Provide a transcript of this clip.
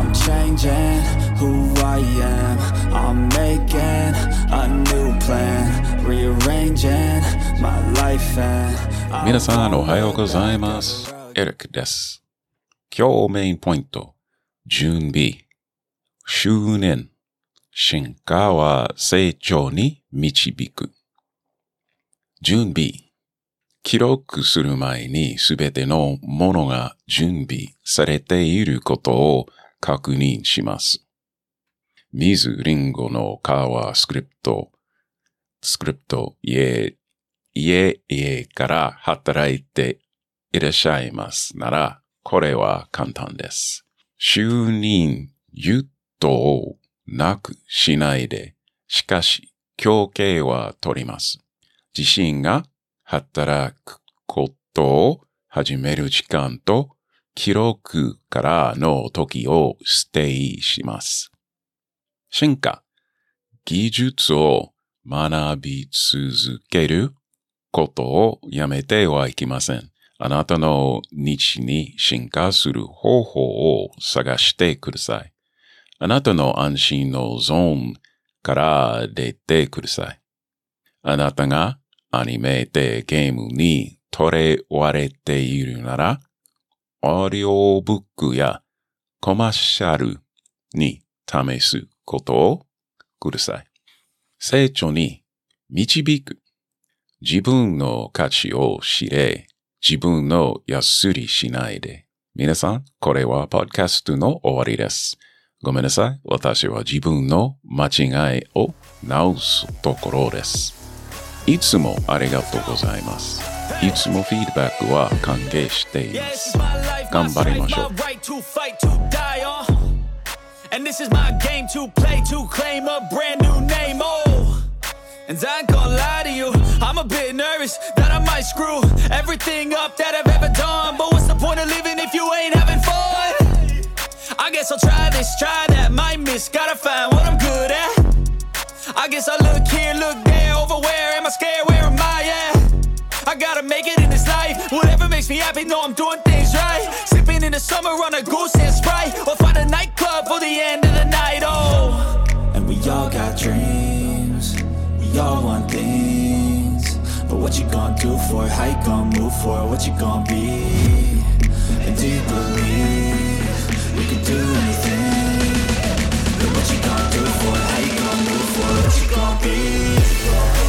I'm changing who I am. I'm making a new plan. Rearranging my life and 皆さんおはようございます。エリックです。今日メインポイント、準備、執念、進化は成長に導く。準備、記録する前にすべてのものが準備されていることを確認します。水、リンゴの皮、スクリプト、スクリプト、家、家、家から働いていらっしゃいますなら、これは簡単です。就任、ゆっとなくしないで、しかし、強形は取ります。自身が働くことを始める時間と、記録からの時を指定します。進化、技術を学び続けることをやめてはいけません。あなたの日に進化する方法を探してください。あなたの安心のゾーンから出てください。あなたがアニメでゲームにとらわれているなら、オーディオブックやコマーシャルに試すことをください。成長に導く。自分の価値を知れ、自分の安りしないで。皆さん、これはポッドキャストの終わりです。ごめんなさい。私は自分の間違いを直すところです。いつもありがとうございます。いつもフィードバックは歓迎しています。頑張りましょう。 My right to fight to die on. And this is my game to play to claim a brand new name. Oh. And I ain't gonna lie to you, I'm a bit nervous that I might screw everything up that I've ever done. But what's the point of living if you ain't having fun? I guess I'll try this, try that, might miss, gotta find what I'm good at. I guess I look here, look there, over where am I scared? Where am I at? I gotta make it in this life. Whatever makes me happy, know I'm doing things right. Sipping in the summer on a goose and sprite, or find a nightclub for the end of the night. Oh, and we all got dreams, we all want things. But what you gonna do for it? How you gonna move for it? What you gonna be? And do you believe we can do anything? But what you gonna do for it? How you gonna move for it? What you gonna be?